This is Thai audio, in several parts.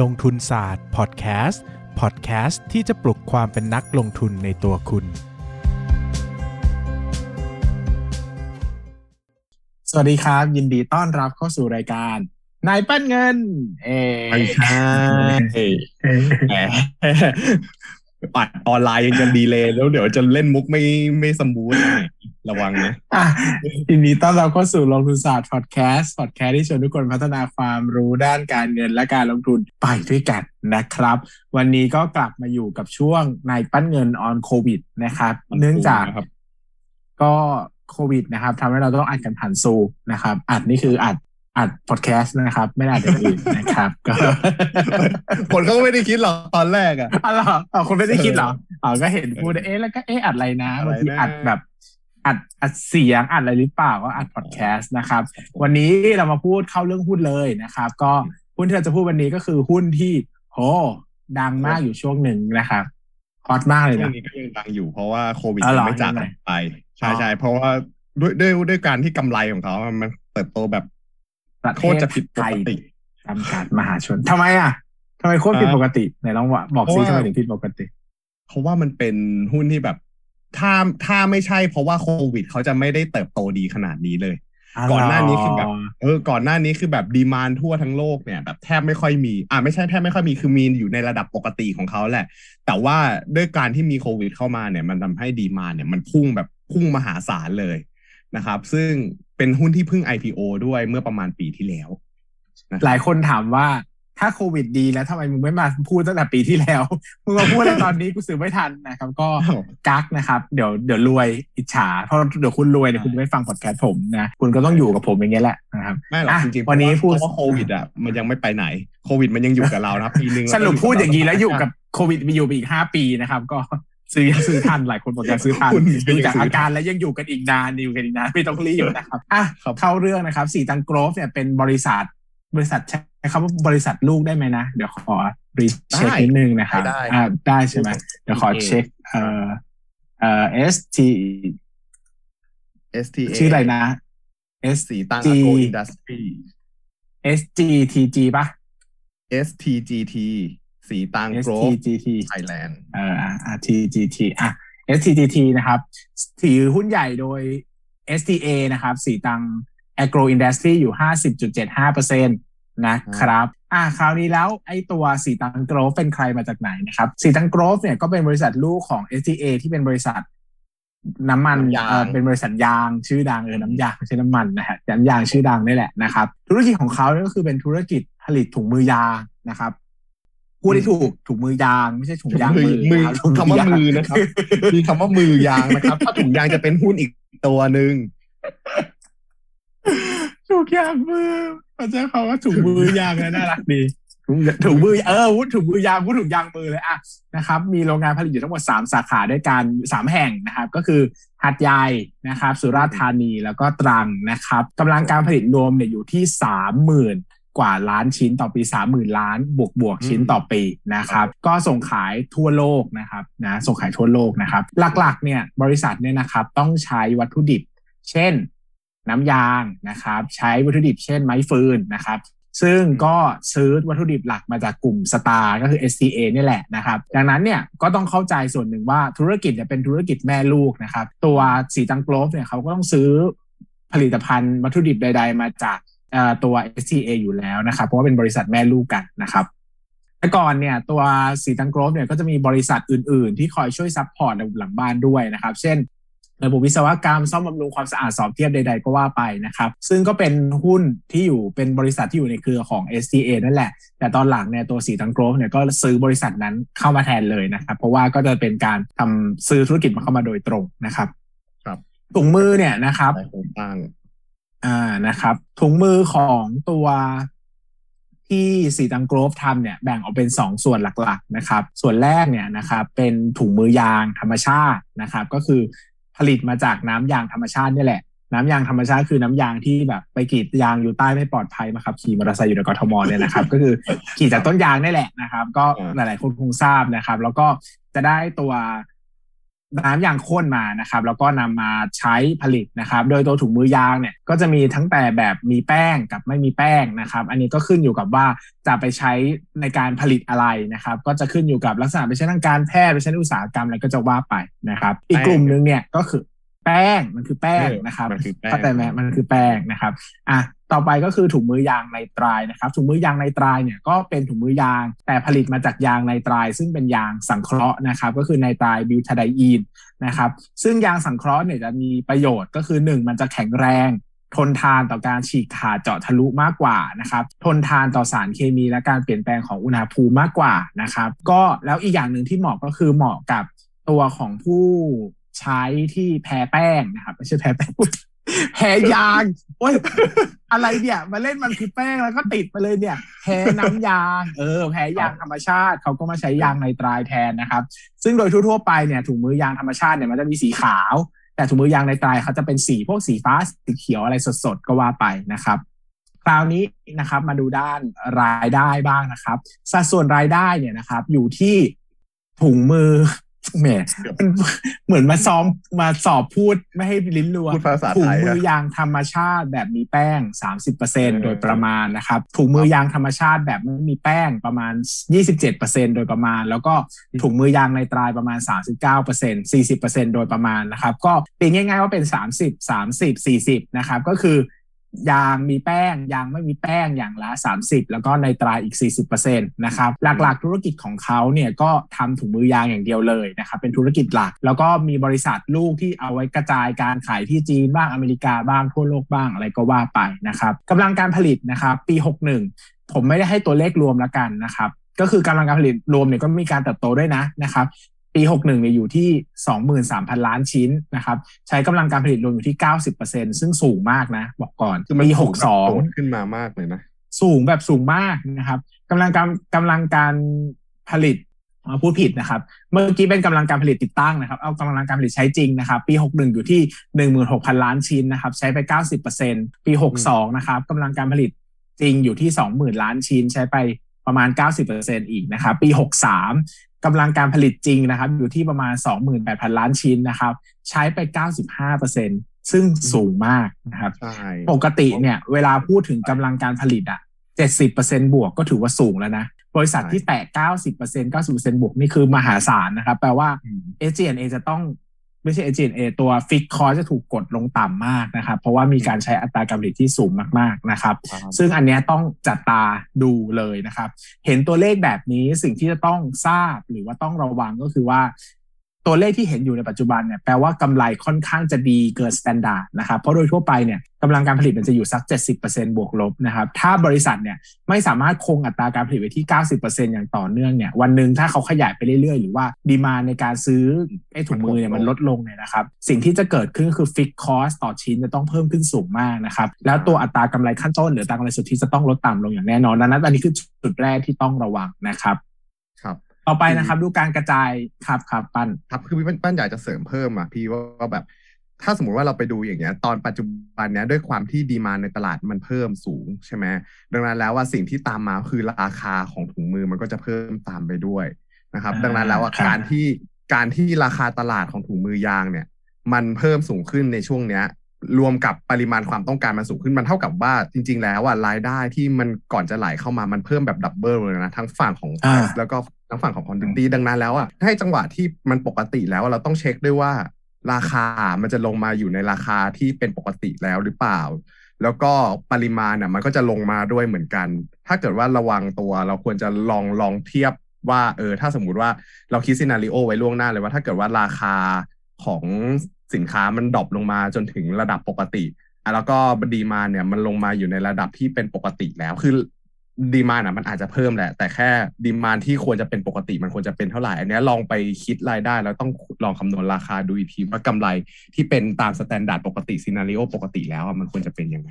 ลงทุนศาสตร์พอดแคสต์พอดแคสต์ที่จะปลุกความเป็นนักลงทุนในตัวคุณ สวัสดีครับ ยินดีต้อนรับเข้าสู่รายการนายปั้นเงิน เอไม่ใช่แหม ปัดออนไลน์ยังจะดีเลยแล้วเดี๋ยวจะเล่นมุกไม่ไม่ smooth ระวังนะอะยินดีต้อนรับเข้าสู่ลงทุนศาสตร์พอดแคสต์พอดแคสต์ที่ชวนทุกคนพัฒนาความรู้ด้านการเงินและการลงทุนไปด้วยกันนะครับ วันนี้ก็กลับมาอยู่กับช่วงนายปั้นเงินออนโควิดนะครับ เนื่องจากครับก็โควิดนะครับทำให้เราต้องอัดกันผ่านซูมนะครับอัดนี่คืออัด อัดพอดแคสต์นะครับ ไม่ได้อัดอย่างอื่นนะครับก็คนเขาก็ไม่ได้คิดหรอกตอนแรกอะอ๋อเหรออ๋อคนไม่ได้คิดเหรออ๋อก็เห็นพูดเอ๊ะแล้วก็เอ๊ะอัดอะไรนะอะไรบางทีนะอัดแบบอัดอัดเสียงอัดอะไรหรือเปล่าก็อัดพอดแคสต์นะครับ วันนี้เรามาพูดเข้าเรื่องหุ้นเลยนะครับ ก็หุ้นที่เราจะพูดวันนี้ก็คือหุ้นที่โหดังมากอยู่ช่วงหนึ่งนะครับฮอตมากเลยช่วนะงนี้ก็ยังดังอยู่เพราะว่าโควิดอ๋อเหรยัองไม่จากยังไงไปใช่อ๋อใช่เพราะว่าด้วยด้วยด้วยการที่กำไรของเขามันเติบโตแบบ ประโคเทตรศจะผิดปไทกยติจำกัดมหาชนทำไมอะทำไมโคตรผิดปกติไหนลองว่าบอกซิเพราะว่าทำไมถึงผิดปกติ เพราะว่ามันเป็นหุ้นที่แบบ ถ้าถ้าไม่ใช่เพราะว่าโควิดเขาจะไม่ได้เติบโตดีขนาดนี้เลย ก่อนหน้านี้คือแบบเออก่อนหน้านี้คือแบบดีมานทั่วทั้งโลกเนี่ย แบบแทบไม่ค่อยมี อ่าไม่ใช่แทบไม่ค่อยมีคือมีอยู่ในระดับปกติของเขาแหละ แต่ว่าด้วยการที่มีโควิดเข้ามาเนี่ย มันทำให้ดีมานเนี่ยมันพุ่งแบบพุ่งมหาศาลเลยนะครับ ซึ่ง เป็นหุ้นที่เพิ่ง IPO ด้วยเมื่อประมาณปีที่แล้วนะครับหลายคนถามว่าถ้าโควิดดีแล้วทำไมมึงไม่มาพูดตั้งแต่ปีที่แล้วมึงมาพูดในตอนนี้กูซื้อไม่ทันนะครับ ก็อ้าวกักนะครับ เดี๋ยวเดี๋ยวรวยอิจฉาเพราะเดี๋ยวคุณรวยเนี่ยคุณจะไม่ฟังพอดแคสต์ผมนะคุณก็ต้องอยู่กับผมอย่างเงี้ยแหละนะครับไม่หรอกอะจริงๆวันนี้เพพูดราะว่าโควิดอะมันยังไม่ไปไหนโควิด มันยังอยู่กับเรานะครับปีหนึ่งสรุปพูดอย่างนี้แล้วอยู่กับโควิดมีอยู่ไปอีกห้าปีนะครับ ก็ ซื้อซื้อทันหลายคนบอกอยากซื้อทันหุ้นดูจากอาการแล้วยังอยู่กันอีกนานอยู่กันอีกนานไม่ต้องรีบนะครับอะครับเข้าเรื่องนะครับสีตังโกรฟเนี่ยเป็นบริษัทบริษัทใช้คำว่าบริษัทลูกได้ไหมนะ เดี๋ยวขอรีเช็คนิดนึงนะครับได้อ่าได้ใช่ไหมเดี๋ยวขอเช็คเอ่อเอ่อ S T STA ชื่ออะไรนะ S สีตัง G อโกอินดัสทรี S G T G ป่ะ STGT สีตัง S โกร T ฟ G T ไทยแลนด์เอ่ออ่า T G T อะ S T G T นะครับ ถือหุ้นใหญ่โดย S T A นะครับ สีตัง Agro Industry อยู่ 50.75เปอร์เซ็นต์นะครับ อ่าคราวนี้แล้วไอ้ตัวสีตังโกรฟเป็นใครมาจากไหนนะครับ สีตังโกรฟเนี่ยก็เป็นบริษัทลูกของ STA ที่เป็นบริษัทน้ำมันน้ำยางเอ่อเป็นบริษัทยางชื่อดังเออน้ำยางไม่ใช่น้ำมันนะฮะน้ำยางชื่อดังนี่แหละนะครับ ธุรกิจของเขาเนี่ยก็คือเป็นธุรกิจผลิตถุงมือยางนะครับ พูดได้ถูกถุงมือยางไม่ใช่ถุงยางมือมือนะครับถุงคำว่ายงมือนะครับ มีคำว่ามือยางนะครับ ถ้าถุงยางจะเป็นหุ้นอีกตัวหนึ่งถุงยางมือเขาใช้คำว่าถุงมือยางนะน่ารักดีถุงถุงมือเออพูดถุงมือยางพูดถุงยางมือเลยอะนะครับ มีโรงงานผลิตอยู่ทั้งหมดสามสาขาด้วยกันสามแห่งนะครับ ก็คือหัดใหญ่นะครับ สุราษฎร์ธานีแล้วก็ตรังนะครับกำลังการผลิตรวมเนี่ยอยู่ที่สามหมื่น กว่าล้านชิ้นต่อปีสามหมื่นล้านบวกบวกๆชิ้นต่อปีนะครับ ก็ส่งขายทั่วโลกนะครับนะส่งขายทั่วโลกนะครับ หลักๆเนี่ยบริษัทเนี่ยนะครับต้องใช้วัตถุดิบ เช่น น้ำยางนะครับ ใช้วัตถุดิบเช่นไม้ฟืนนะครับซึ่งก็ซื้อวัตถุดิบหลักมาจากกลุ่มสตาร์ก็คือ SCA นี่แหละนะครับ ดังนั้นเนี่ยก็ต้องเข้าใจส่วนหนึ่งว่าธุรกิจเนี่ยเป็นธุรกิจแม่ลูกนะครับ ตัวสีตังโกลฟเนี่ยเขาก็ต้องซื้อผลิตภัณฑ์วัตถุดิบใด ๆ มาจากเอ่อ ตัว SCA อยู่แล้วนะครับ เพราะว่าเป็นบริษัทแม่ลูกกันนะครับแต่ก่อนเนี่ยตัวศรีตรัง Gloves เนี่ยก็จะมีบริษัทอื่น ๆ ที่คอยช่วย support ระบบหลังบ้านด้วยนะครับ เช่นระบบวิศวกรรมซ่อมบำรุงความสะอาดสอบเทียบใด ๆ ก็ว่าไปนะครับ ซึ่งก็เป็นหุ้นที่อยู่เป็นบริษัทที่อยู่ในเครือของ STA นั่นแหละ แต่ตอนหลังเนี่ยตัวศรีตรัง Gloves เนี่ยก็ซื้อบริษัทนั้นเข้ามาแทนเลยนะครับ เพราะว่าก็จะเป็นการทำซื้อธุรกิจมาเข้ามาโดยตรงนะครับ ครับถุงมือเนี่ยนะครับใช่ผมตั้ง อ่านะครับ ถุงมือของตัวที่สีตังโกรฟทำเนี่ยแบ่งออกเป็นสองส่วนหลักๆนะครับ ส่วนแรกเนี่ยนะครับเป็นถุงมือยางธรรมชาตินะครับ ก็คือผลิตมาจากน้ำยางธรรมชาตินี่แหละ น้ำยางธรรมชาติคือน้ำยางที่แบบไปกรีดยางอยู่ใต้ไม่ปลอดภัยมาขับขี่มอเตอร์ไซค์อยู่ในกรทมเนี่ยนะครับ ก็คือขี่จากต้นยางนี่แหละนะครับ ก็อ่าหลายๆคนคงทราบนะครับ แล้วก็จะได้ตัว น้ำยางข้นมานะครับ แล้วก็นำมาใช้ผลิตนะครับ โดยตัวถุงมือยางเนี่ยก็จะมีทั้งแต่แบบมีแป้งกับไม่มีแป้งนะครับ อันนี้ก็ขึ้นอยู่กับว่าจะไปใช้ในการผลิตอะไรนะครับ ก็จะขึ้นอยู่กับลักษณะไปใช้ทางการแพทย์ไปใช้ในอุตสาหกรรมอะไรก็จะว่าไปนะครับ อีกกลุ่มหนึ่งเนี่ยก็คือแป้งมันคือแป้งนะครับมันคือแป้งเข้าใจไหมมันคือแป้งนะครับ อะ ต่อไปก็คือถุงมือยางไนไตรายนะครับถุงมือยางไนไตรายเนี่ยก็เป็นถุงมือยางแต่ผลิตมาจากยางไนไตราย ซึ่งเป็นยางสังเคราะห์นะครับก็คือไนไตรายบิวทาไดอีนนะครับซึ่งยางสังเคราะห์เนี่ยจะมีประโยชน์ก็คือ 1 มันจะแข็งแรงทนทานต่อการฉีกขาดเจาะทะลุมากกว่านะครับ ทนทานต่อสารเคมีและการเปลี่ยนแปลงของอุณหภูมิมากกว่านะครับ ก็แล้วอีกอย่างหนึ่งที่เหมาะก็คือเหมาะกับตัวของผู้ใช้ที่แพ้แป้งนะครับไม่ใช่แพ้แป้ง แพ้ยางโอ้ยอะไรเนี่ย มาเล่นมันคือแป้งแล้วก็ติดไปเลยเนี่ยแพน้ำยาง เออแพยางธรรมชาติเขาก็มาใช้ยางไนตรายแทนนะครับ ซึ่งโดยทั่วๆไปเนี่ยถุงมือยางธรรมชาติเนี่ยมันจะมีสีขาว แต่ถุงมือยางไนตรายเขาจะเป็นสีพวกสีฟ้าสีเขียวอะไรสดๆก็ว่าไปนะครับคราวนี้นะครับมาดูด้านรายได้บ้างนะครับ สัดส่วนรายได้เนี่ยนะครับ อยู่ที่ถุงมือ แหมมันเหมือนมาซ้อมมาสอบพูดไม่ให้ลิ้นรัวพูดภาษาถุไทงยมือะอยางธรรมชาติแบบมีแป้ง 30%อโดยประมาณนะครับถุงมือยางธรรมชาติแบบไม่มีแป้งประมาณ 27%โดยประมาณ แล้วก็ถุงมือยางในตรายประมาณ 39% 40%โดยประมาณนะครับ ก็ตีง่ายๆว่าเป็น 30 30 40นะครับก็คือ ยางมีแป้ง ยางไม่มีแป้งอย่างละ 30 แล้วก็ในตรายอีก 40%นะครับหลักๆธุรกิจของเขาเนี่ยก็ทำถุงมือยางอย่างเดียวเลยนะครับเป็นธุรกิจหลัก แล้วก็มีบริษัทลูกที่เอาไว้กระจายการขายที่จีนบ้างอเมริกาบ้างทั่วโลกบ้างอะไรก็ว่าไปนะครับกำลังการผลิตนะครับปี 61 ผมไม่ได้ให้ตัวเลขรวมแล้วกันนะครับก็คือกำลังการผลิตรวมเนี่ยก็มีการเติบโตด้วยนะนะครับ ปี61เนี่ยอยู่ที่23,000ล้านชิ้นนะครับ ใช้กำลังการผลิตรวมอยู่ที่90%ซึ่งสูงมากนะ บอกก่อนคือมันปีถูกแบบโดด62ขึ้นมามากเลยนะ สูงแบบสูงมากนะครับกำลังการกำลังการผลิตเอาพูดผิดนะครับ เมื่อกี้เป็นกำลังการผลิตติดตั้งนะครับ เอากำลังการผลิตใช้จริงนะครับ ปี 61 อยู่ที่ 16,000 ล้านชิ้นนะครับ ใช้ไป 90%ปี 62 นะครับกำลังการผลิตจริงอยู่ที่ 20,000 ล้านชิ้น ใช้ไป ประมาณ 90%อีกนะครับ ปี 63กำลังการผลิตจริงนะครับ อยู่ที่ประมาณ 28,000 ล้านชิ้นนะครับ ใช้ไป 95%ซึ่งสูงมากนะครับใช่ปกติเนี่ย เวลาพูดถึงกำลังการผลิตอะเจ็ดสิบเปอร์เซ็นบวกก็ถือว่าสูงแล้วนะ บริษัทที่แตะเก้าสิบเปอร์เซ็นเก้าสิบเปอร์เซ็นบวกนี่คือมหาศาลนะครับ แปลว่าอืม SG&A จะต้อง ไม่ใช่เอเจนเอตัวฟิกคอจะถูกกดลงต่ำมากนะครับ เพราะว่ามีการใช้อัตราการผลิตที่สูงมากๆนะครับ ซึ่งอันนี้ต้องจัดตาดูเลยนะครับ เห็นตัวเลขแบบนี้สิ่งที่จะต้องทราบหรือว่าต้องระวังก็คือว่า ตัวเลขที่เห็นอยู่ในปัจจุบันเนี่ยแปลว่ากำไรค่อนข้างจะดีเกิน standard นะครับเพราะโดยทั่วไปเนี่ยกำลังการผลิตมันจะอยู่สัก 70%บวกลบนะครับถ้าบริษัทเนี่ยไม่สามารถคงอัตราการผลิตไว้ที่ 90%อย่างต่อเนื่องเนี่ยวันหนึ่งถ้าเขาขยายไปเรื่อยๆ หรือว่า demand ในการซื้อไอ้ถุงมือเนี่ยมันลดลงเนี่ยนะครับสิ่งที่จะเกิดขึ้นก็คือฟิกคอสต่อชิ้นจะต้องเพิ่มขึ้นสูงมากนะครับแล้วตัวอัตรากำไรขั้นต้นหรืออัตรากำไรสุทธิจะต้องลดต่ำลงอย่างแน่นอนดังนั้นอันนี้คือจุดแรกที่ต้องระวังนะครับครับ ต่อไปนะครับ ดูการกระจายครับครับปั้นครับคือพี่ปั้นอยากจะเสริมเพิ่มอะพี่ว่าแบบ ถ้าสมมติว่าเราไปดูอย่างเงี้ย ตอนปัจจุบันเนี้ยด้วยความที่ดีมาในตลาดมันเพิ่มสูงใช่ไหมดังนั้นแล้วว่าสิ่งที่ตามมาคือราคาของถุงมือมันก็จะเพิ่มตามไปด้วยนะครับอ่าดังนั้นแล้วว่าครับการที่การที่ราคาตลาดของถุงมือยางเนี่ย มันเพิ่มสูงขึ้นในช่วงเนี้ยรวมกับปริมาณความต้องการมันสูงขึ้นมันเท่ากับว่าจริง ๆ แล้วอะรายได้ที่มันก่อนจะไหลเข้ามามันเพิ่มแบบดับเบิลเลยนะ ทั้งฝั่งของอ่า price แล้วก็ ทั้งฝั่งของ quantity ดังนั้นแล้วอะให้จังหวะที่มันปกติแล้วเราต้องเช็คด้วยว่า ราคามันจะลงมาอยู่ในราคาที่เป็นปกติแล้วหรือเปล่า แล้วก็ปริมาณน่ะมันก็จะลงมาด้วยเหมือนกัน ถ้าเกิดว่าระวังตัวเราควรจะลองลองเทียบว่าเออถ้าสมมุติว่าเราคิด scenario ไว้ล่วงหน้าเลยว่าถ้าเกิดว่าราคาของสินค้ามัน drop ลงมาจนถึงระดับปกติอะแล้วก็ demand เนี่ยมันลงมาอยู่ในระดับที่เป็นปกติแล้ว คือ demand อะมันอาจจะเพิ่มแหละ แต่แค่ demand ที่ควรจะเป็นปกติมันควรจะเป็นเท่าไหร่ อันเนี้ยลองไปคิดรายได้ แล้วต้องลองคำนวณราคาดูอีกทีว่ากำไรที่เป็นตาม standard ปกติ scenario ปกติแล้วอะมันควรจะเป็นยังไง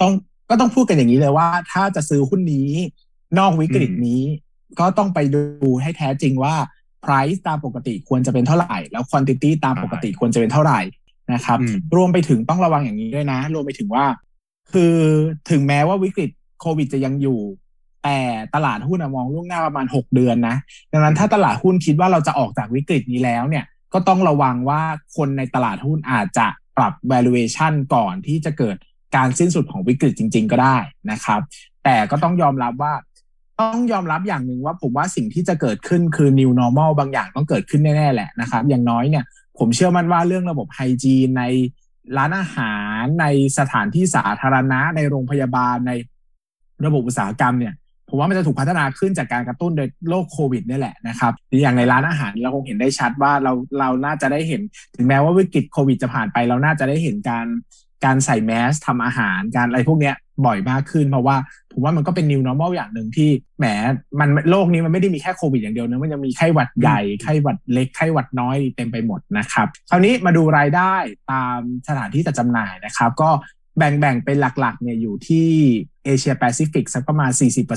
ต้องก็ต้องพูดกันอย่างนี้เลยว่า ถ้าจะซื้อหุ้นนี้ นอกวิกฤตนี้ ก็ต้องไปดูให้แท้จริงว่า price ตามปกติควรจะเป็นเท่าไหร่ แล้ว quantity ตามปกติควรจะเป็นเท่าไหร่นะครับอืมรวมไปถึงต้องระวังอย่างนี้ด้วยนะ รวมไปถึงว่า คือถึงแม้ว่าวิกฤต โควิดจะยังอยู่ แต่ตลาดหุ้นอะมองล่วงหน้าประมาณ 6 เดือนนะ ดังนั้นถ้าตลาดหุ้นคิดว่าเราจะออกจากวิกฤตนี้แล้วเนี่ย ก็ต้องระวังว่าคนในตลาดหุ้นอาจจะปรับ valuation ก่อนที่จะเกิดการสิ้นสุดของวิกฤตจริง ๆ ก็ได้นะครับ แต่ก็ต้องยอมรับว่า ต้องยอมรับอย่างหนึ่งว่าผมว่าสิ่งที่จะเกิดขึ้นคือ new normal บางอย่างต้องเกิดขึ้นแน่ ๆ แหละนะครับ อย่างน้อยเนี่ย ผมเชื่อมั่นว่าเรื่องระบบไฮจีนในร้านอาหารในสถานที่สาธารณะในโรงพยาบาลใน ระบบอุตสาหกรรมเนี่ยผมว่ามันจะถูกพัฒนาขึ้นจากการกระตุ้นโดยโรคโควิดนี่แหละนะครับอย่างในร้านอาหารเราคงเห็นได้ชัดว่าเราเราน่าจะได้เห็น ถึงแม้ว่าวิกฤตโควิดจะผ่านไป เราน่าจะได้เห็นการการใส่แมสทำอาหารการอะไรพวกเนี้ยบ่อยมากขึ้น เพราะว่าผมว่ามันก็เป็น new normal อย่างหนึ่งที่แหมมันโลกนี้มันไม่ได้มีแค่โควิดอย่างเดียวนะมันยังมีไข้หวัดใหญ่ไข้หวัดเล็กไข้หวัดน้อยเต็มไปหมดนะครับคราวนี้มาดูรายได้ตามสถานที่จัดจำหน่ายนะครับ ก็แบ่งแบ่งเป็นหลักๆเนี่ยอยู่ที่ เอเชียแปซิฟิกสักประมาณ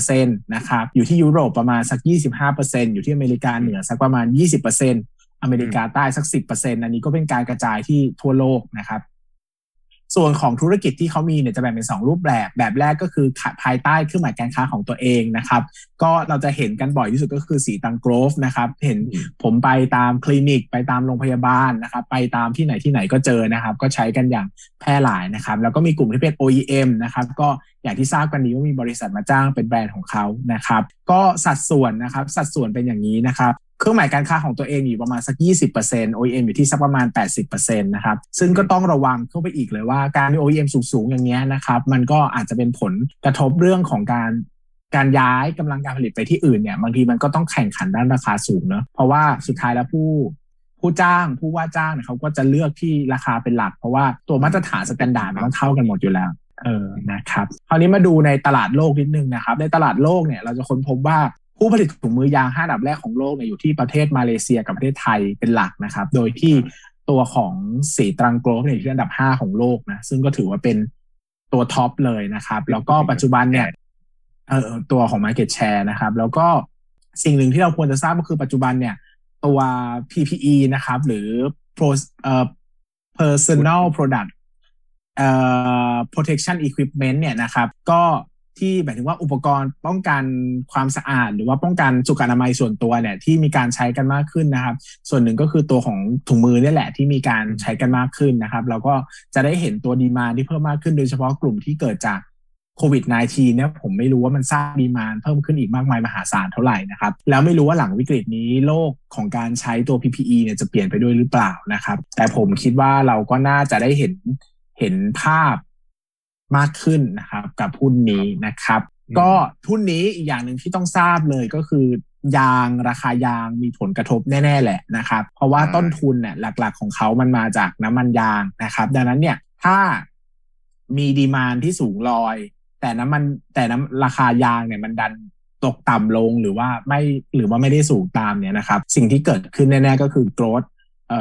40%นะครับ อยู่ที่ยุโรปประมาณสัก 25%อยู่ที่อเมริกาเหนือสักประมาณ 20%อเมริกาใต้สัก 10%อันนี้ก็เป็นการกระจายที่ทั่วโลกนะครับ ส่วนของธุรกิจที่เขามีเนี่ยจะแบ่งเป็น 2 รูปแบบ แบบแรกก็คือภายใต้เครื่องหมายการค้าของตัวเองนะครับ ก็เราจะเห็นกันบ่อยที่สุดก็คือสีตังโกรฟนะครับ เห็นผมไปตามคลินิกไปตามโรงพยาบาลนะครับ ไปตามที่ไหนที่ไหนก็เจอนะครับ ก็ใช้กันอย่างแพร่หลายนะครับ แล้วก็มีกลุ่มที่เป็น OEM นะครับ ก็อย่างที่ทราบกันดีว่ามีบริษัทมาจ้างเป็นแบรนด์ของเขานะครับ ก็สัดส่วนนะครับ สัดส่วนเป็นอย่างนี้นะครับ เครื่องหมายการค้าของตัวเองอยู่ประมาณสัก 20% OEM อยู่ที่สักประมาณ 80%นะครับ ซึ่งก็ต้องระวังเข้าไปอีกเลยว่าการมี OEM สูงๆ อย่างเงี้ยนะครับ มันก็อาจจะเป็นผลกระทบเรื่องของการการย้ายกำลังการผลิตไปที่อื่นเนี่ยบางทีมันก็ต้องแข่งขันด้านราคาสูงเนาะเพราะว่าสุดท้ายแล้วผู้ผู้จ้างผู้ว่าจ้างเขาก็จะเลือกที่ราคาเป็นหลัก เพราะว่าตัวมาตรฐาน standard มันต้องเท่ากันหมดอยู่แล้วเออนะครับคราวนี้มาดูในตลาดโลกนิดนึงนะครับ ในตลาดโลกเนี่ยเราจะค้นพบว่า ผู้ผลิตถุงมือยางห้าดับแรกของโลกเนี่ยอยู่ที่ประเทศมาเลเซียกับประเทศไทยเป็นหลักนะครับ โดยที่ตัวของสีตรังโกลฟเนี่ยอยู่ที่อันดับห้าของโลกนะซึ่งก็ถือว่าเป็นตัวท็อปเลยนะครับ แล้วก็ปัจจุบันเนี่ยเออตัวของ Market Share นะครับ แล้วก็สิ่งหนึ่งที่เราควรจะทราบก็คือปัจจุบันเนี่ย ตัว PPE นะครับ หรือ pro เอ่อ personal product เอ่อ protection equipment เนี่ยนะครับ ก็ ที่หมายถึงว่าอุปกรณ์ป้องกันความสะอาด หรือว่าป้องกันสุขอนามัยส่วนตัวเนี่ยที่มีการใช้กันมากขึ้นนะครับ ส่วนหนึ่งก็คือตัวของถุงมือนี่แหละที่มีการใช้กันมากขึ้นนะครับแล้วก็จะได้เห็นตัวดีมาที่เพิ่มมากขึ้นโดยเฉพาะกลุ่มที่เกิดจากโควิด -19 เนี่ยผมไม่รู้ว่ามันสร้างดีมานเพิ่มขึ้นอีกมากมายมหาศาลเท่าไหร่นะครับ แล้วไม่รู้ว่าหลังวิกฤตนี้โลกของการใช้ตัว PPE เนี่ยจะเปลี่ยนไปด้วยหรือเปล่านะครับ แต่ผมคิดว่าเราก็น่าจะได้เห็นเห็นภาพ มากขึ้นนะครับกับหุ้นนี้นะครับ ก็หุ้นนี้อีกอย่างหนึ่งที่ต้องทราบเลยก็คือยางราคายางมีผลกระทบแน่ ๆ แหละนะครับ เพราะว่าต้นทุนเนี่ยหลัก ๆ ของเขามันมาจากน้ำมันยางนะครับ ดังนั้นเนี่ยถ้ามีดีมานที่สูงลอย แต่น้ำมันแต่น้ำราคายางเนี่ยมันดันตกต่ำลงหรือว่าไม่หรือว่าไม่ได้สูงตามเนี่ยนะครับ สิ่งที่เกิดขึ้นแน่ ๆ ก็คือ growth เอ่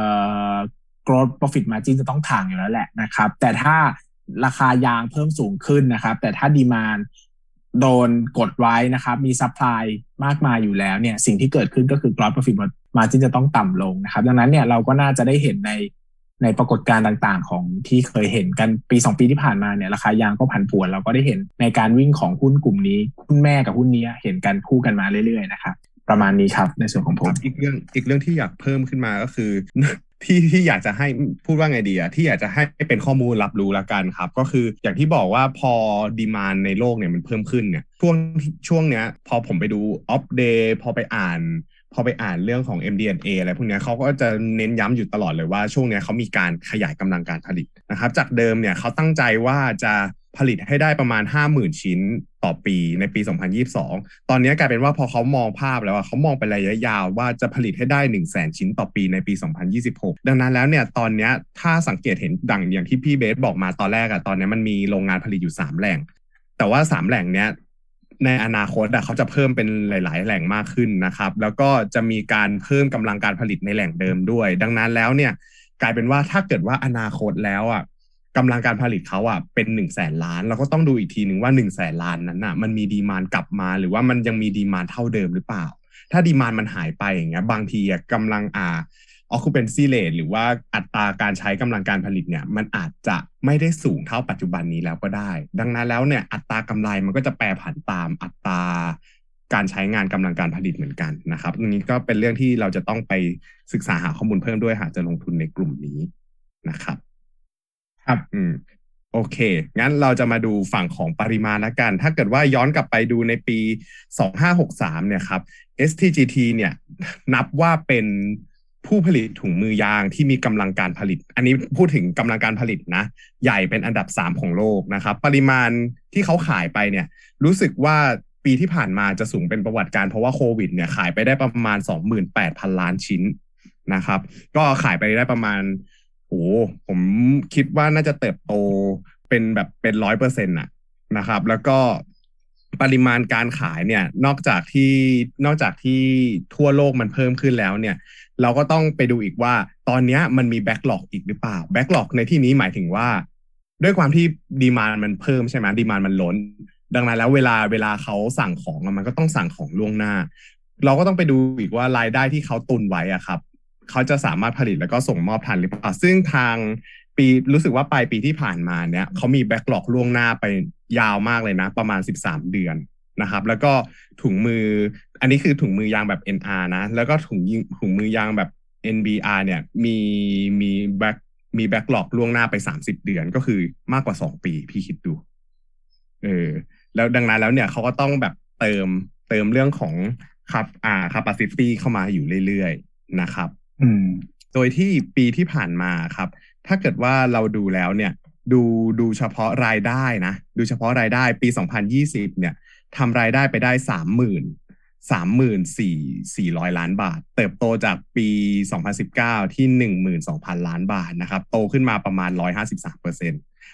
อ gross profit margin จะต้องถ่างอยู่แล้วแหละนะครับ แต่ถ้า ราคายางเพิ่มสูงขึ้นนะครับ แต่ถ้า demand โดนกดไว้นะครับ มี supply มากมายอยู่แล้วเนี่ย สิ่งที่เกิดขึ้นก็คือ gross profit margin จะต้องต่ำลงนะครับ ดังนั้นเนี่ยเราก็น่าจะได้เห็นในในปรากฏการณ์ต่างๆ ของที่เคยเห็นกันปีสองปีที่ผ่านมาเนี่ยราคายางก็ผันผวน เราก็ได้เห็นในการวิ่งของหุ้นกลุ่มนี้หุ้นแม่กับหุ้นนี้เห็นกันคู่กันมาเรื่อยๆนะครับประมาณนี้ครับในส่วนของผมอีกเรื่องอีกเรื่องที่อยากเพิ่มขึ้นมาก็คือ ที่ที่อยากจะให้พูดว่าไงดีอะที่อยากจะให้เป็นข้อมูลรับรู้ละกันครับ ก็คืออย่างที่บอกว่าพอดีมานในโลกเนี่ยมันเพิ่มขึ้นเนี่ยช่วงช่วงเนี้ย พอผมไปดูอัปเดตพอไปอ่านพอไปอ่านเรื่องของ MD&A อะไรพวกนี้เขาก็จะเน้นย้ำอยู่ตลอดเลยว่าช่วงนี้เขามีการขยายกำลังการผลิตนะครับ จากเดิมเนี่ยเขาตั้งใจว่าจะผลิตให้ได้ประมาณ 50,000 ชิ้นต่อปีในปี 2022 ตอนนี้กลายเป็นว่าพอเขามองภาพแล้วว่าเขามองไประยะยาวว่าจะผลิตให้ได้ 1 0 0 0 0แชิ้นต่อปีในปี 2026 ดังนั้นแล้วเนี่ยตอนนี้ถ้าสังเกตเห็นดังอย่างที่พี่เบสบอกมาตอนแรกอะตอนนี้มันมีโรงงานผลิตอยู่ 3 แหล่ง แต่ว่า 3 แหล่งเนี้ยในอนาคตอะเขาจะเพิ่มเป็นหลาย ๆ แหล่งมากขึ้นนะครับ แล้วก็จะมีการเพิ่มกำลังการผลิตในแหล่งเดิมด้วย ดังนั้นแล้วเนี่ยกลายเป็นว่าถ้าเกิดว่าอนาคตแล้วอะ กำลังการผลิตเขาอะเป็นหนึ่งแสนล้านเราก็ต้องดูอีกทีหนึ่งว่าหนึ่งแสนล้านนั้นอะมันมี demand กลับมา หรือว่ามันยังมี demand เท่าเดิมหรือเปล่า ถ้า demand มันหายไปอย่างเงี้ย บางทีอะกำลังอ่า occupancy rate หรือว่าอัตราการใช้กำลังการผลิตเนี่ย มันอาจจะไม่ได้สูงเท่าปัจจุบันนี้แล้วก็ได้ ดังนั้นแล้วเนี่ยอัตรากำไรมันก็จะแปรผันตามอัตราการใช้งานกำลังการผลิตเหมือนกันนะครับอันนี้ก็เป็นเรื่องที่เราจะต้องไปศึกษาหาข้อมูลเพิ่มด้วยหากจะลงทุนในกลุ่มนี้นะครับ ครับ อืม โอเค งั้นเราจะมาดูฝั่งของปริมาณละกัน ถ้าเกิดว่าย้อนกลับไปดูในปี 2563 เนี่ยครับ STGT เนี่ย นับว่าเป็นผู้ผลิตถุงมือยางที่มีกำลังการผลิต อันนี้พูดถึงกำลังการผลิตนะ ใหญ่เป็นอันดับ 3 ของโลกนะครับ ปริมาณที่เขาขายไปเนี่ย รู้สึกว่าปีที่ผ่านมาจะสูงเป็นประวัติการเพราะว่าโควิดเนี่ยขายไปได้ประมาณ 28,000 ล้านชิ้นนะครับ ก็ขายไปได้ประมาณ โอ้ผมคิดว่าน่าจะเติบโตเป็นแบบเป็นร้อยเปอร์เซ็นต์อะนะครับ แล้วก็ปริมาณการขายเนี่ยนอกจากที่นอกจากที่ทั่วโลกมันเพิ่มขึ้นแล้วเนี่ย เราก็ต้องไปดูอีกว่า ตอนนี้มันมี backlog อีกหรือเปล่า backlog ในที่นี้หมายถึงว่า ด้วยความที่ demand มันเพิ่มใช่ไหม demand มันล้น ดังนั้นแล้วเวลาเวลาเขาสั่งของมันก็ต้องสั่งของล่วงหน้า เราก็ต้องไปดูอีกว่ารายได้ที่เขาตุนไว้อะครับ เขาจะสามารถผลิตแล้วก็ส่งมอบทันหรือเปล่า ซึ่งทางปีรู้สึกว่าปลายปีที่ผ่านมาเนี่ยเขามี backlog ล่วงหน้าไปยาวมากเลยนะ ประมาณ 13 เดือนนะครับ แล้วก็ถุงมือ อันนี้คือถุงมือยางแบบ NR นะ แล้วก็ถุงถุงมือยางแบบ NBR เนี่ยมีมี back มี backlog ล่วงหน้าไป 30 เดือนก็คือมากกว่า 2 ปีพี่คิดดูเออแล้วดังนั้นแล้วเนี่ยเขาก็ต้องแบบเติมเติมเรื่องของครับอ่า capacity เข้ามาอยู่เรื่อยๆนะครับ อืม โดยที่ปีที่ผ่านมาครับ ถ้าเกิดว่าเราดูแล้วเนี่ย ดูดูเฉพาะรายได้นะ ดูเฉพาะรายได้ปี 2020 เนี่ยทำรายได้ไปได้สามหมื่นสามหมื่นสี่สี่ร้อยล้านบาท เติบโตจากปี 2019 ที่หนึ่งหมื่นสองพันล้านบาทนะครับ โตขึ้นมาประมาณร้อยห้าสิบสามเปอร์เซ็น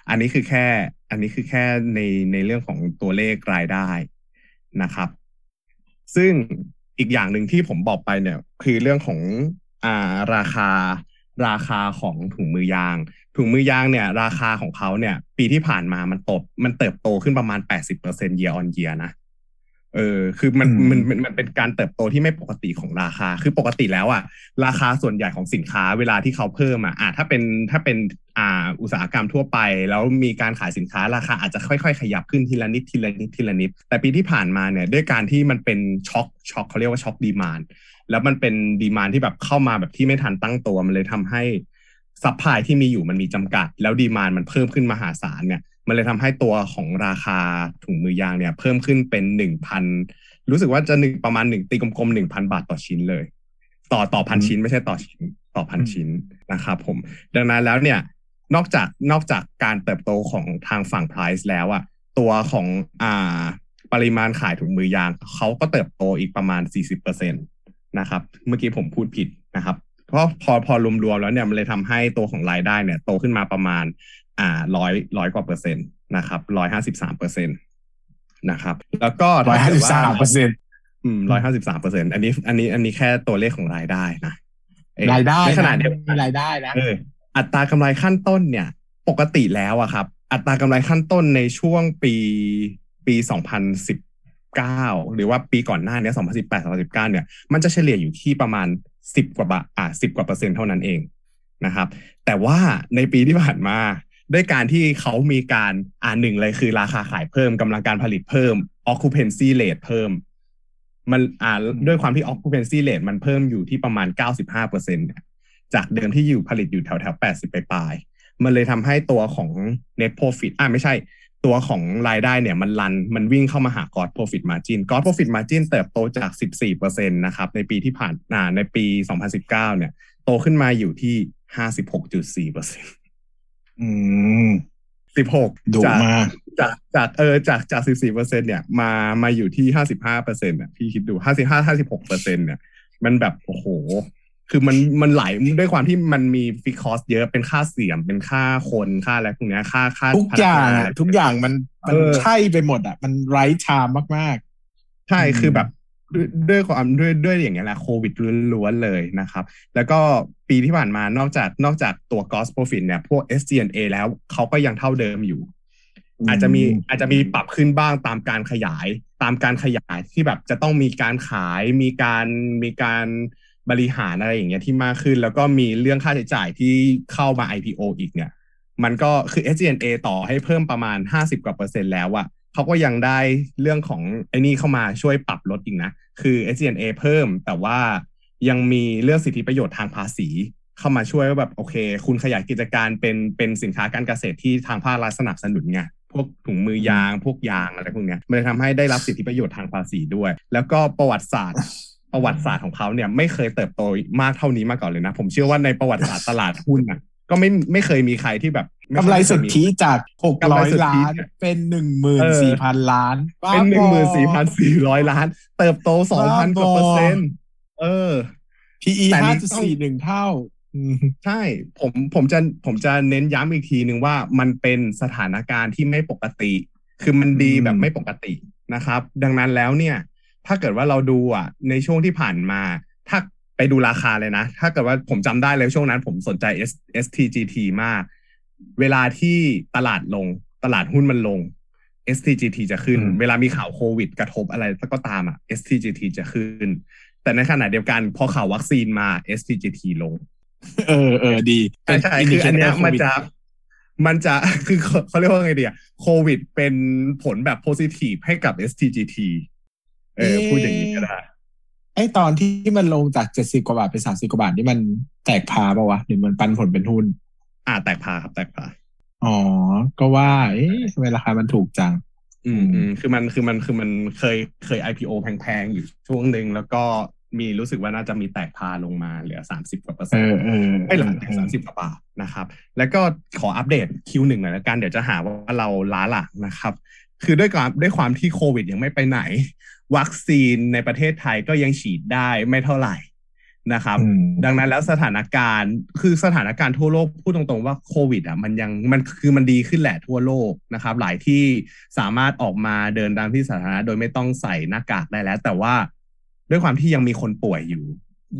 อันนี้คือแค่ อันนี้คือแค่ในในเรื่องของตัวเลขรายได้นะครับ ซึ่งอีกอย่างหนึ่งที่ผมบอกไปเนี่ย คือเรื่องของ อ่าราคาราคาของถุงมือยาง ถุงมือยางเนี่ยราคาของเขาเนี่ย ปีที่ผ่านมามันโตมันเติบโตขึ้นประมาณ80% year on year นะเออคือมันอืมมันมันมันเป็นการเติบโตที่ไม่ปกติของราคา คือปกติแล้วอะราคาส่วนใหญ่ของสินค้าเวลาที่เขาเพิ่มอะอะถ้าเป็นถ้าเป็นอ่าอุตสาหกรรมทั่วไป แล้วมีการขายสินค้าราคาอาจจะค่อยๆ ขยับขึ้นทีละนิดทีละนิดทีละนิด แต่ปีที่ผ่านมาเนี่ยด้วยการที่มันเป็น shock shock เขาเรียกว่า shock demand แล้วมันเป็น demand ที่แบบเข้ามาแบบที่ไม่ทันตั้งตัว มันเลยทำให้ supply ที่มีอยู่มันมีจำกัด แล้ว demand มันเพิ่มขึ้นมหาศาลเนี่ย มันเลยทำให้ตัวของราคาถุงมือยางเนี่ย เพิ่มขึ้นเป็นหนึ่งพันรู้สึกว่าจะหนึ่งประมาณหนึ่งตีกลมๆหนึ่งพันบาทต่อชิ้นเลย ต่อต่อพันชิ้นไม่ใช่ต่อชิ้นต่อพันชิ้นนะครับผม ดังนั้นแล้วเนี่ยนอกจากนอกจากการเติบโตของทางฝั่ง price แล้วอะตัวของอ่าปริมาณขายถุงมือยางเขาก็เติบโตอีกประมาณ 40% นะครับ เมื่อกี้ผมพูดผิดนะครับ เพราะพอพอรวมๆแล้วเนี่ยมันเลยทำให้ตัวของรายได้เนี่ยโตขึ้นมาประมาณอ่าร้อยร้อยกว่าเปอร์เซ็นต์นะครับร้อยห้าสิบสามเปอร์เซ็นต์นะครับ แล้วก็ร้อยถ้ห้าเกิสิดบว่สามเปอร์เซ็นต์อืมร้อยห้าสิบสามเปอร์เซ็นต์อันนี้อันนี้อันนี้แค่ตัวเลขของรายได้นะเอ่อรายได้ในขณะนะเดียวมีกันรายได้นะเอออัตรากำไรขั้นต้นเนี่ย ปกติแล้วอะครับ อัตรากำไรขั้นต้นในช่วงปีปีสองพันสิบ เก้าหรือว่าปีก่อนหน้านี้สองพันสิบแปดสองพันสิบเก้าเนี่ยมันจะเฉลี่ยอยู่ที่ประมาณสิบกว่าบาทอ่าสิบกว่าเปอร์เซ็นต์เท่านั้นเองนะครับ แต่ว่าในปีที่ผ่านมาด้วยการที่เขามีการอ่าหนึ่งเลยคือราคาขายเพิ่มกำลังการผลิตเพิ่ม occupancy rate เพิ่ม มันอ่าด้วยความที่ occupancy rate มันเพิ่มอยู่ที่ประมาณ 95เปอร์เซ็นต์เนี่ยจากเดิมที่อยู่ผลิตอยู่แถวแถวแปดสิบไปปลาย มันเลยทำให้ตัวของ net profit อ่าไม่ใช่ ตัวของรายได้เนี่ยมันรันมันวิ่งเข้ามาหา gross profit margin gross profit margin เติบโตจาก 14%นะครับในปีที่ผ่านอ่าในปี 2019 เนี่ย โตขึ้นมาอยู่ที่ 56.4%อืม16ดุจากมากจากจากเออจากจาก 14%เนี่ยมามาอยู่ที่ 55%อะพี่คิดดู 55 56%เนี่ย มันแบบ โอ้โห คือมันมันไหลด้วยความที่มันมีฟิกคอสเยอะเป็นค่าเสียมเป็นค่าคนค่าอะไรพวกเนี้ยค่าค่าทุกอย่างพนัอะนทุกอย่างมันมันเออใช่ไปหมดอะ มันไร้ชามมากใช่อืมคือแบบด้วยด้วยความด้วยด้วยอย่างเงี้ยแหละโควิดล้วนๆเลยนะครับ แล้วก็ปีที่ผ่านมานอกจากนอกจากตัว gross profit เนี่ย พวก SG&A แล้วเขาก็ยังเท่าเดิมอยู่ๆอาจจะมีอือาจจะมีปรับขึ้นบ้างตามการขยาย ตามการขยายที่แบบจะต้องมีการขายมีการมีการ บริหารอะไรอย่างเงี้ยที่มากขึ้น แล้วก็มีเรื่องค่าใช้จ่ายที่เข้ามา IPO อีกเนี่ย มันก็คือ SG&A ต่อให้เพิ่มประมาณ 50 กว่าเปอร์เซ็นต์แล้วอะเขาก็ยังได้เรื่องของไอ้นี่เข้ามาช่วยปรับลดอีกนะ คือ s n a เพิ่มแต่ว่ายังมีเรื่องสิทธิประโยชน์ทางภาษี เข้ามาช่วยว่าแบบโอเค คุณขยายกิจการเป็นเป็นสินค้าการเกษตรที่ทางภาครัฐสนับสนุนไงพวกถุงมือยาง พวกยางอะไรพวกเนี้ยมันจะทำให้ได้รับสิทธิประโยชน์ทางภาษีด้วย แล้วก็ประวัติศาสตร์ ประวัติศาสตร์ของเขาเนี่ยไม่เคยเติบโตมากเท่านี้มาก่อนเลยนะ ผมเชื่อว่าในประวัติศาสตร์ตลาดหุ้นอะก็ไม่ไม่เคยมีใครที่แบบม่กำไรสุทธิจากหกกำไรร้อยสุทธิล้าน เป็นหนึ่งหมื่นเอสี่อพันล้าน เป็นหนึ่งหมื่นสี่พันบ้าสี่ร้อยล้าน เติบโตสองพันกว่าเปอร์เซ็นต์เออบอ PE แต่นี่ห้าต้จุดองสี่หนึ่งเท่าอืมใช่ผมผมจะผมจะเน้นย้ำอีกทีหนึ่งว่ามันเป็นสถานการณ์ที่ไม่ปกติ คือมันดีแบบไม่ปกตินะครับ ดังนั้นแล้วเนี่ย ถ้าเกิดว่าเราดูอะ ในช่วงที่ผ่านมา ถ้าไปดูราคาเลยนะ ถ้าเกิดว่าผมจำได้เลยช่วงนั้น ผมสนใจ S STGT มาก เวลาที่ตลาดลง ตลาดหุ้นมันลง STGT จะขึ้นอืมเวลามีข่าวโควิด กระทบอะไรก็ตามอะ STGT จะขึ้น แต่ในขณะเดียวกันพอข่าววัคซีนมา STGT ลง เออเออดีใช่ใช่คืออันเนี้ยมันจะมันจะคือเขาเขาเรียกว่าไงดีอะโควิดเป็นผลแบบโพซิทีฟให้กับ STGT เออพูดอย่างนี้ก็ได้ไอตอนที่มันลงจากเจ็ดสิบกว่าบาทเป็นสามสิบกว่าบาทนี่มันแตกพาปะวะหรือมันปันผลเป็นหุ้น อ่าแตกพาครับแตกพาอ๋อ ก็ว่า เอ๊ะทำไมราคามันถูกจัง อืมอืมคือมันคือมันคือมันเคยเคย IPO แพงๆอยู่ช่วงหนึ่งแล้วก็มีรู้สึกว่าน่าจะมีแตกพาลงมาเหลือสามสิบกว่าเปอร์เอเซ็นต์อเออไม่หลังจากสามสิบกว่าบาทนะครับ แล้วก็ขออัปเดต Q1 หน่อยละกันเดี๋ยวจะหาว่าเราล้าหลังนะครับ คือด้วยความด้วยความที่โควิดยังไม่ไปไหน วัคซีนในประเทศไทยก็ยังฉีดได้ไม่เท่าไหร่นะครับอืมดังนั้นแล้วสถานการณ์คือสถานการณ์ทั่วโลกพูดตรงๆว่าโควิดอะมันยังมันคือมันดีขึ้นแหละทั่วโลกนะครับ หลายที่สามารถออกมาเดินตามที่สาธารณะโดยไม่ต้องใส่หน้ากากได้แล้ว แต่ว่าด้วยความที่ยังมีคนป่วยอยู่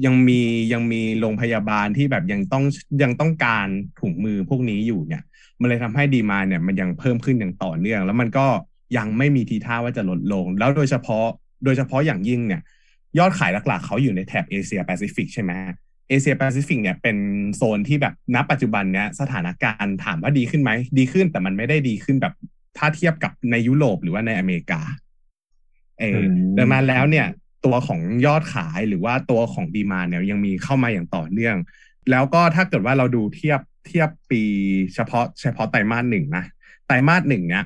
ยังมียังมีโรงพยาบาลที่แบบยังต้องยังต้องการถุงมือพวกนี้อยู่เนี่ย มันเลยทำให้ demand เนี่ยมันยังเพิ่มขึ้นอย่างต่อเนื่อง แล้วมันก็ยังไม่มีทีท่าว่าจะลดลง แล้วโดยเฉพาะ โดยเฉพาะอย่างยิ่งเนี่ย ยอดขายหลักๆเขาอยู่ในแถบเอเชียแปซิฟิกใช่ไหมเอเชียแปซิฟิกเนี่ยเป็นโซนที่แบบณปัจจุบันเนี้ยสถานการณ์ถามว่าดีขึ้นไหม ดีขึ้นแต่มันไม่ได้ดีขึ้นแบบถ้าเทียบกับในยุโรปหรือว่าในอเมริกา เอออืมดังนั้นแล้วเนี่ย ตัวของยอดขายหรือว่าตัวของดีมาเนี่ยยังมีเข้ามาอย่างต่อเนื่อง แล้วก็ถ้าเกิดว่าเราดูเทียบเทียบปีเฉพาะเฉพาะไตรมาสหนึ่งนะไตรมาสหนึ่งเนี่ย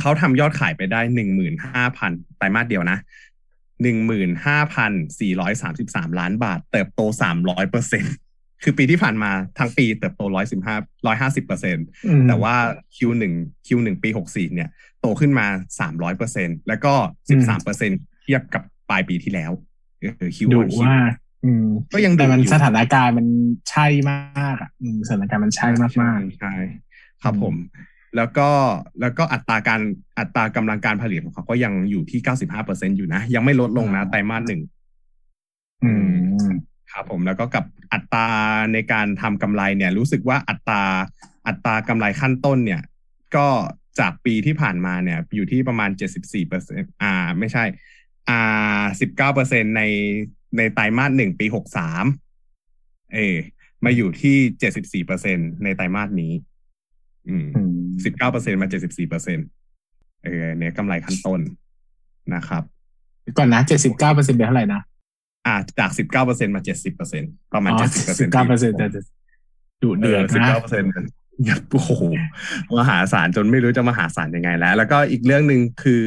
เขาทำยอดขายไปได้หนึ่งหมื่นห้าพันไตรมาสเดียวนะหนึ่งหมื่นห้าพันสี่ร้อยสามสิบสามล้านบาท เติบโตสามร้อยเปอร์เซ็นคือปีที่ผ่านมาทั้งปีเติบโตร้อยสิบห้าร้อยห้าสิบเปอร์เซ็นตอืมแต่ว่า Q1 Q1 ปี64เนี่ย โตขึ้นมา300เปอร์เซ็นแล้วก็13เปอร์เซ็นเทียบกับปลายปีที่แล้วเออ Q ดู on Q ว่าอืมก็ยังดูแต่มันอยู่สถานการณ์มันใช่มากอะอืมสถานการณ์มันใช่มากมากใช่ครับผม แล้วก็แล้วก็อัตราการอัตรากำลังการผลิตของเขาก็ยังอยู่ที่95เปอร์เซ็นอยู่นะ ยังไม่ลดลงนะไตรมาสหนึ่งๆอืมครับผมแล้วก็กับอัตราในการทำกำไรเนี่ย รู้สึกว่าอัตราอัตรากำไรขั้นต้นเนี่ย ก็จากปีที่ผ่านมาเนี่ย อยู่ที่ประมาณ74เปอร์เซ็นอ่า ไม่ใช่ อ่า19เปอร์เซ็นในในไตรมาสหนึ่งปี63เออมาอยู่ที่74เปอร์เซ็นในไตรมาสนี้ อืมอืมสิบเก้าเปอร์เซ็นมาเจ็ดสิบสี่เปอร์เซ็นเออเนี่ยกำไรขั้นต้นนะครับ ก่อนนะเจ็ดสิบเก้าเปอร์เซ็นต์เป็นเท่าไหร่นะอ่าจากสิบเก้าเปอร์เซ็นมาเจ็ดสิบเปอร์เซ็นประมาณอ๋อเจ็ดสิบเปอร์เซ็นสิบเก้าเปอร์เซ็นต์แต่ดุเดือดสิบนะเก้าเปอร์เซ็นต์โอ้โหมหาศาลจนไม่รู้จะมหาศาลยังไงแล้ว แล้วก็อีกเรื่องหนึ่งคือ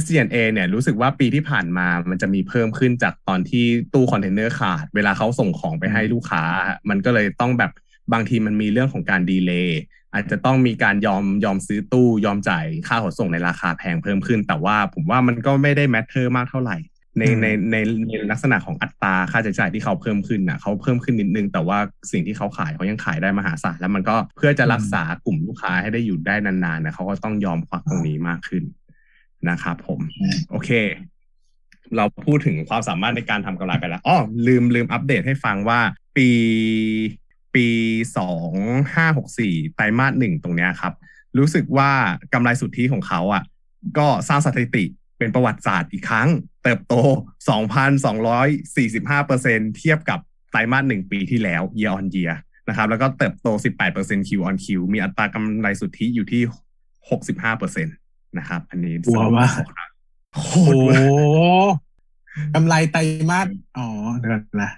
SG&A เนี่ยรู้สึกว่าปีที่ผ่านมามันจะมีเพิ่มขึ้นจากตอนที่ตู้คอนเทนเนอร์ขาด เวลาเขาส่งของไปให้ลูกค้า มันก็เลยต้องแบบบางทีมันมีเรื่องของการ delay อาจจะต้องมีการยอมยอมซื้อตู้ยอมจ่ายค่าขนส่งในราคาแพงเพิ่มขึ้น แต่ว่าผมว่ามันก็ไม่ได้ matter มากเท่าไหร่ ในอืมในในในลักษณะของอัตราค่าใช้จ่ายที่เขาเพิ่มขึ้นน่ะเขาเพิ่มขึ้นนิดนึง แต่ว่าสิ่งที่เขาขายเขายังขายได้มหาศาลแล้วมันก็เพื่อจะรักษากลุ่มลูกค้าให้ได้อยู่ได้นานๆนะเขาก็ต้องยอมควักตรงนี้มากขึ้นนะครับผมโอเค เราพูดถึงความสามารถในการทำกำไรไปแล้วอ๋อลืมลืมอัปเดตให้ฟังว่าปี ปีสองห้าหกสี่ไตรมาสหนึ่งตรงเนี้ยครับ รู้สึกว่ากำไรสุทธิของเขาอะ ก็สร้างสถิติเป็นประวัติศาสตร์อีกครั้ง เติบโต 2,245เปอร์เซ็นเทียบกับไตรมาสหนึ่งปีที่แล้ว year on year นะครับ แล้วก็เติบโต 18เปอร์เซ็น Q on Q มีอัตรากำไรสุทธิอยู่ที่ 65เปอร์เซ็นนะครับ อันนี้กลัวมากโคตรโอ้ตรโหเวอร์กำไรไตรมาสอ๋อเดี๋ยวก่อนนะ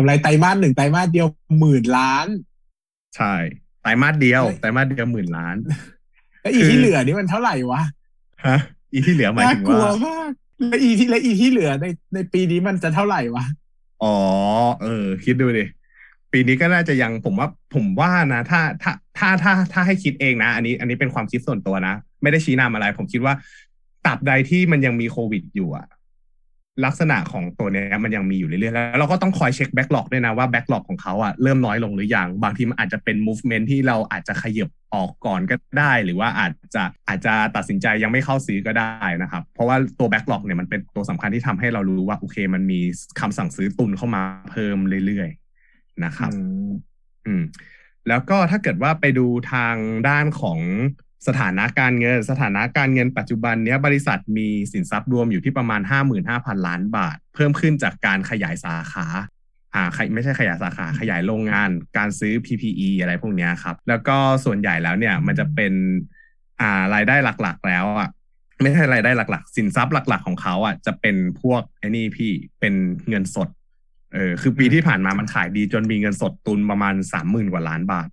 กำไรไตรมาสหนึ่งไตรมาสเดียวหมื่นล้าน ใช่ไตรมาสเดียวไตรมาสเดียวหมื่นล้าน แล้วอีคือที่เหลือนี่มันเท่าไหร่วะฮะ อีที่เหลือหมายน่าถึงกลัวว่ามากแล้วอีที่แล้วอีที่เหลือในในปีนี้มันจะเท่าไหร่วะอ๋อ เออ คิดดูดิปีนี้ก็น่าจะยังผมว่าผมว่านะถ้าถ้าถ้าถ้าถ้าให้คิดเองนะ อันนี้ อันนี้เป็นความคิดส่วนตัวนะ ไม่ได้ชี้นำอะไร ผมคิดว่าตราบใดที่มันยังมีโควิดอยู่อะ ลักษณะของตัวเนี้ยมันยังมีอยู่เรื่อยๆแล้วเราก็ต้องคอยเช็ค backlog ด้วยนะว่า backlog ของเขาอะเริ่มน้อยลงหรือยังบางทีมันอาจจะเป็น movement ที่เราอาจจะขยับออกก่อนก็ได้ หรือว่าอาจจะอาจจะตัดสินใจยังไม่เข้าซื้อก็ได้นะครับ เพราะว่าตัวแบ็กหลอกเนี่ยมันเป็นตัวสำคัญที่ทำให้เรารู้ว่าโอเค มันมีคำสั่งซื้อตุนเข้ามาเพิ่มเรื่อยๆนะครับ อืมแล้วก็ถ้าเกิดว่าไปดูทางด้านของ สถานะการเงิน สถานะการเงินปัจจุบันเนี้ยบริษัทมีสินทรัพย์รวมอยู่ที่ประมาณ 55,000 ล้านบาท เพิ่มขึ้นจากการขยายสาขาอ่าไม่ใช่ขยายสาขาขยายโรงงาน การซื้อ PPE อะไรพวกเนี้ยครับ แล้วก็ส่วนใหญ่แล้วเนี่ยมันจะเป็นอ่ารายได้หลักๆ แล้วอะไม่ใช่รายได้หลัก ๆ สินทรัพย์หลัก ๆ ของเขาอะจะเป็นพวกไอ้นี่พี่เป็นเงินสดเออคือปีที่ผ่านมามันขายดีจนมีเงินสดตุนประมาณสามหมื่นกว่าล้านบาท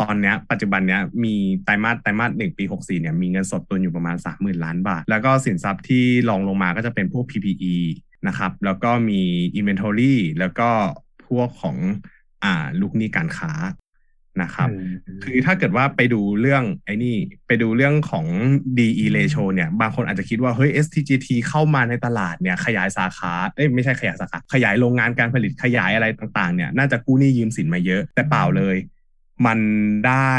ตอนเนี้ยปัจจุบันเนี้ยมีไตรมาสไตรมาสหนึ่งปีหกสี่เนี่ยมีเงินสดตุนอยู่ประมาณสามหมื่นล้านบาท แล้วก็สินทรัพย์ที่รองลงมาก็จะเป็นพวก PPE นะครับแล้วก็มี inventory แล้วก็พวกของอ่าลูกหนี้การค้านะครับ คือถ้าเกิดว่าไปดูเรื่องไอ้นี่ไปดูเรื่องของ DE ratio เนี่ย บางคนอาจจะคิดว่า เฮ้ย STGT เข้ามาในตลาดเนี่ย ขยายสาขาเอ้ยไม่ใช่ขยายสาขา ขยายโรงงานการผลิตขยายอะไรต่างๆ เนี่ย น่าจะกู้หนี้ยืมสินมาเยอะ แต่เปล่าเลย มันได้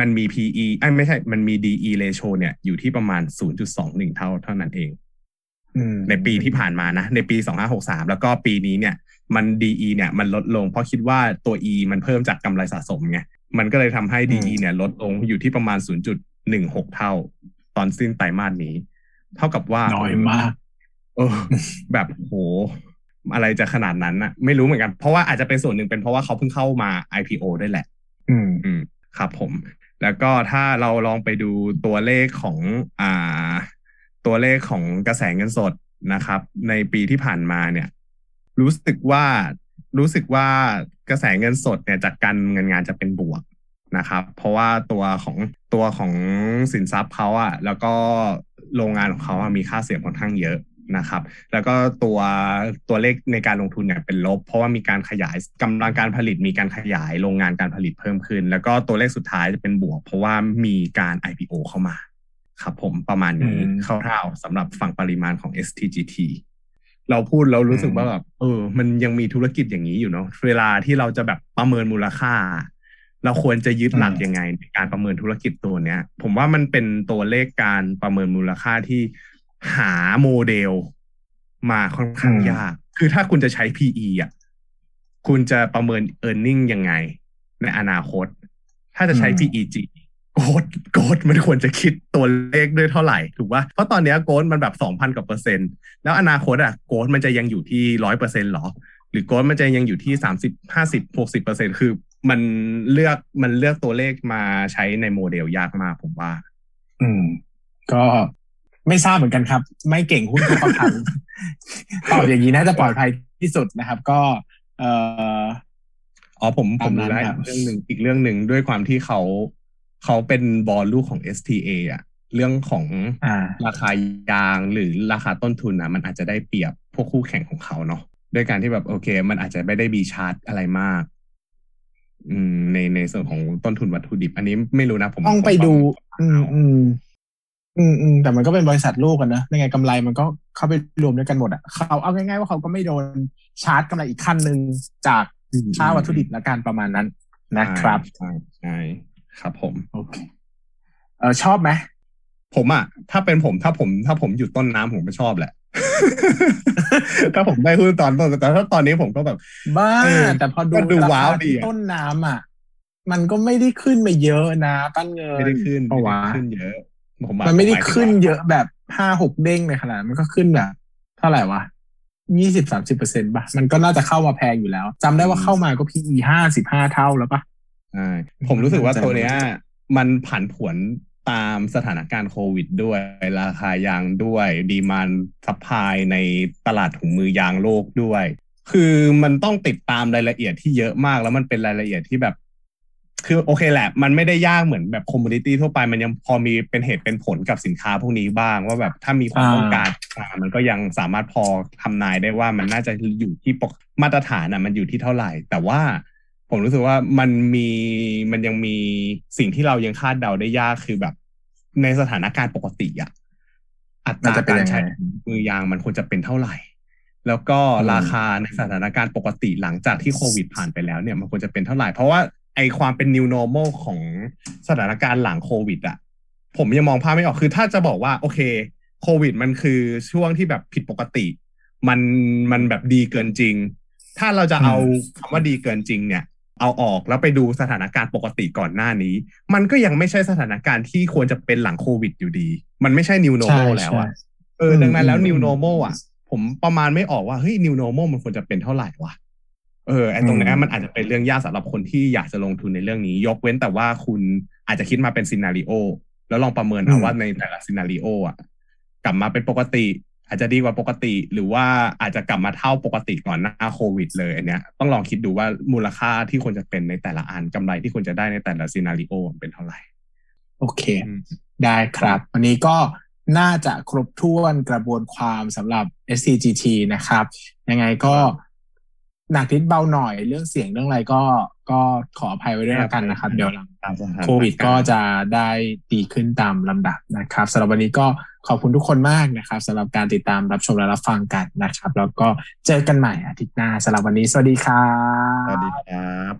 มันมี PE ไอ้ยไม่ใช่มันมี DE ratio เนี่ยอยู่ที่ประมาณ 0.21 เท่าเท่านั้นเองในปีที่ผ่านมานะ ในปี 2563 แล้วก็ปีนี้เนี่ย มัน DE เนี่ย มันลดลง เพราะคิดว่าตัว E มันเพิ่มจากกำไรสะสมไงมันก็เลยทำให้ DE เนี่ย ลดลงอยู่ที่ประมาณ 0.16 เท่า ตอนสิ้นไตรมาสนี้ เท่ากับว่าน้อยมากเออแบบโหอะไรจะขนาดนั้นอะไม่รู้เหมือนกัน เพราะว่าอาจจะเป็นส่วนหนึ่งเป็นเพราะว่าเขาเพิ่งเข้ามา IPO ด้วยแหละ อืมอืมครับผม แล้วก็ถ้าเราลองไปดูตัวเลขของอ่า ตัวเลขของกระแสเงินสดนะครับ ในปีที่ผ่านมาเนี่ย รู้สึกว่ารู้สึกว่ากระแสเงินสดเนี่ยจากการเงินงานจะเป็นบวกนะครับ เพราะว่าตัวของตัวของสินทรัพย์เขาอะแล้วก็โรงงานของเขาอะมีค่าเสี่ยงค่อนข้างเยอะ นะครับ แล้วก็ตัวตัวเลขในการลงทุนเนี่ยเป็นลบ เพราะว่ามีการขยายกำลังการผลิต มีการขยายโรงงานการผลิตเพิ่มขึ้น แล้วก็ตัวเลขสุดท้ายจะเป็นบวก เพราะว่ามีการ IPO เข้ามา ครับผมประมาณนี้อืมคร่าวๆสำหรับฝั่งปริมาณของ STGT เราพูดเรารู้สึกว่าแบบเออ มันยังมีธุรกิจอย่างนี้อยู่เนาะเวลาที่เราจะแบบประเมินมูลค่า เราควรจะยึดหลักยังไงในการประเมินธุรกิจตัวเนี้ย ผมว่ามันเป็นตัวเลขการประเมินมูลค่าที่ หาโมเดลมาค่อนข้างอืมยาก คือถ้าคุณจะใช้ PE อะ คุณจะประเมิน e a r n i n g ยังไง ในอนาคต ถ้าจะใช้ PEG โกดโกดมันควรจะคิดตัวเลขด้วยเท่าไหร่ ถูกป่ะเพราะตอนเนี้ยโกดมันแบบสองพันกว่าเปอร์เซ็นต์ แล้วอนาคตอะโกดมันจะยังอยู่ที่ร้อยเปอร์เซ็นหรอ หรือโกดมันจะยังอยู่ที่สามสิบห้าสิบหกสิบเปอร์เซ็นคือ มันเลือกมันเลือกตัวเลขมาใช้ในโมเดลยากมากผมว่า อืม ก็ ไม่ทราบเหมือนกันครับ ไม่เก่งหุ้นทุกคำถามตอบอย่างนี้น่าจะปลอดภัยที่สุดนะครับ ก็ เอ่ออ๋อผมผตามมนั้รู้นแล้วครับเรื่องหนึ่งอีกเรื่องหนึ่งด้วยความที่เขาเขาเป็นบอลลูกของ STA อะ เรื่องของอ่าราคายางหรือราคาต้นทุนอะมันอาจจะได้เปรียบพวกคู่แข่งของเขาเนาะด้วยการที่แบบโอเค มันอาจจะไม่ได้มีชาร์จอะไรมาก อืมในในส่วนของต้นทุนวัตถุดิบ อันนี้ไม่รู้นะผมต้องไปดูผมอืมอืม อืมอืมแต่มันก็เป็นบริษัทลูกกันนะยังไงกำไรมันก็เข้าไปรวมด้วยกันหมดอะเขาเอาง่ายๆว่าเขาก็ไม่โดนชาร์จกำไรอีกขั้นหนึ่งจากอืมค่าวัตถุดิบและการประมาณนั้นนะครับใช่ใช่ครับผมโอเคเออชอบไหมผมอะถ้าเป็นผมถ้าผมถ้าผมอยู่ต้นน้ำผมก็ชอบแหละ ถ้าผมได้หุ้นตอนต้นแต่ถ้าตอนนี้ผมก็แบบ บ้าเออแต่พอดูก็ดูราว้าวคาดีที่อะต้นน้ำอะ มันก็ไม่ได้ขึ้นมาเยอะนะ ปั้นเงินไม่ได้ขึ้นเพราะไม่ว่าได้ขึ้นเยอะ ผมว่ามันไม่ได้ผหายถึงขึ้นว่าเยอะแบบห้าหกเด้งในขนาดนั้นมันก็ขึ้นแบบเท่าไหร่วะยี่สิบสามสิบเปอร์เซ็นต์ป่ะ มันก็น่าจะเข้ามาแพงอยู่แล้วจำได้ว่าเข้ามาก็ PE ห้าสิบห้าเท่าแล้วป่ะใช่ผมรู้สึกว่าตัวเนี้ยมันผันผวนตามสถานการณ์โควิดด้วย ราคายางด้วย demand supply ในตลาดถุงมือยางโลกด้วย คือมันต้องติดตามรายละเอียดที่เยอะมากแล้วมันเป็นรายละเอียดที่แบบ คือโอเคแหละ มันไม่ได้ยากเหมือนแบบ commodity ทั่วไป มันยังพอมีเป็นเหตุเป็นผลกับสินค้าพวกนี้บ้าง ว่าแบบถ้ามีความต้องการมันก็ยังสามารถพอทำนายได้ว่ามันน่าจะอยู่ที่ปกมาตรฐานอะมันอยู่ที่เท่าไหร่ แต่ว่าผมรู้สึกว่ามันมีมันยังมีสิ่งที่เรายังคาดเดาได้ยากคือแบบ ในสถานการณ์ปกติอะอัตราการใช้มือยางมันควรจะเป็นเท่าไหร่ แล้วก็ราคาในสถานการณ์ปกติหลังจากที่โควิดผ่านไปแล้วเนี่ย มันควรจะเป็นเท่าไหร่ เพราะว่า ไอความเป็น new normal ของสถานการณ์หลังโควิดอะผมยังมองภาพไม่ออกคือถ้าจะบอกว่าโอเค โควิดมันคือช่วงที่แบบผิดปกติ มันมันแบบดีเกินจริง ถ้าเราจะเอาคำว่าดีเกินจริง เนี่ย เอาออกแล้วไปดูสถานการณ์ปกติก่อนหน้านี้ มันก็ยังไม่ใช่สถานการณ์ที่ควรจะเป็นหลังโควิดอยู่ดี มันไม่ใช่ new normal แล้วอะเออดังนั้นแล้ว new normal อะ ผมประมาณไม่ออกว่าเฮ้ย new normal มันควรจะเป็นเท่าไหร่วะ เออไอตรงนี้มันอาจจะเป็นเรื่องยากสำหรับคนที่อยากจะลงทุนในเรื่องนี้ ยกเว้นแต่ว่าคุณอาจจะคิดมาเป็นซีนารีโอแล้วลองประเมินเอาว่าในแต่ละซีนารีโออะกลับมาเป็นปกติ อาจจะดีกว่าปกติ หรือว่าอาจจะกลับมาเท่าปกติก่อนหน้าโควิด เลยอันเนี้ยต้องลองคิดดูว่ามูลค่าที่ควรจะเป็นในแต่ละอันกำไรที่ควรจะได้ในแต่ละซีนารีโอเป็นเท่าไหร่ โอเค ได้ครับ วันนี้ก็น่าจะครบถ้วนกระบวนความสำหรับ SCGT นะครับ ยังไงก็ หนักนิดเบาหน่อยเรื่องเสียงเรื่องอะไรก็ก็ขออภัยไว้ด้วยกันนะครับ เดี๋ยวหลังโควิดก็จะได้ดีขึ้นตามลำดับนะครับสำหรับวันนี้ก็ขอบคุณทุกคนมากนะครับสำหรับการติดตามรับชมและรับฟังกันนะครับ แล้วก็เจอกันใหม่อาทิตย์หน้าสำหรับวันนี้สวัสดีครับสวัสดีครับ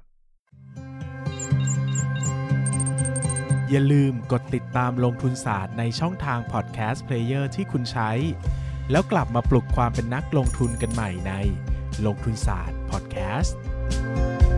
อย่าลืมกดติดตามลงทุนศาสตร์ในช่องทาง podcast player ที่คุณใช้ แล้วกลับมาปลุกความเป็นนักลงทุนกันใหม่ในลงทุนศาสตร์ Podcast.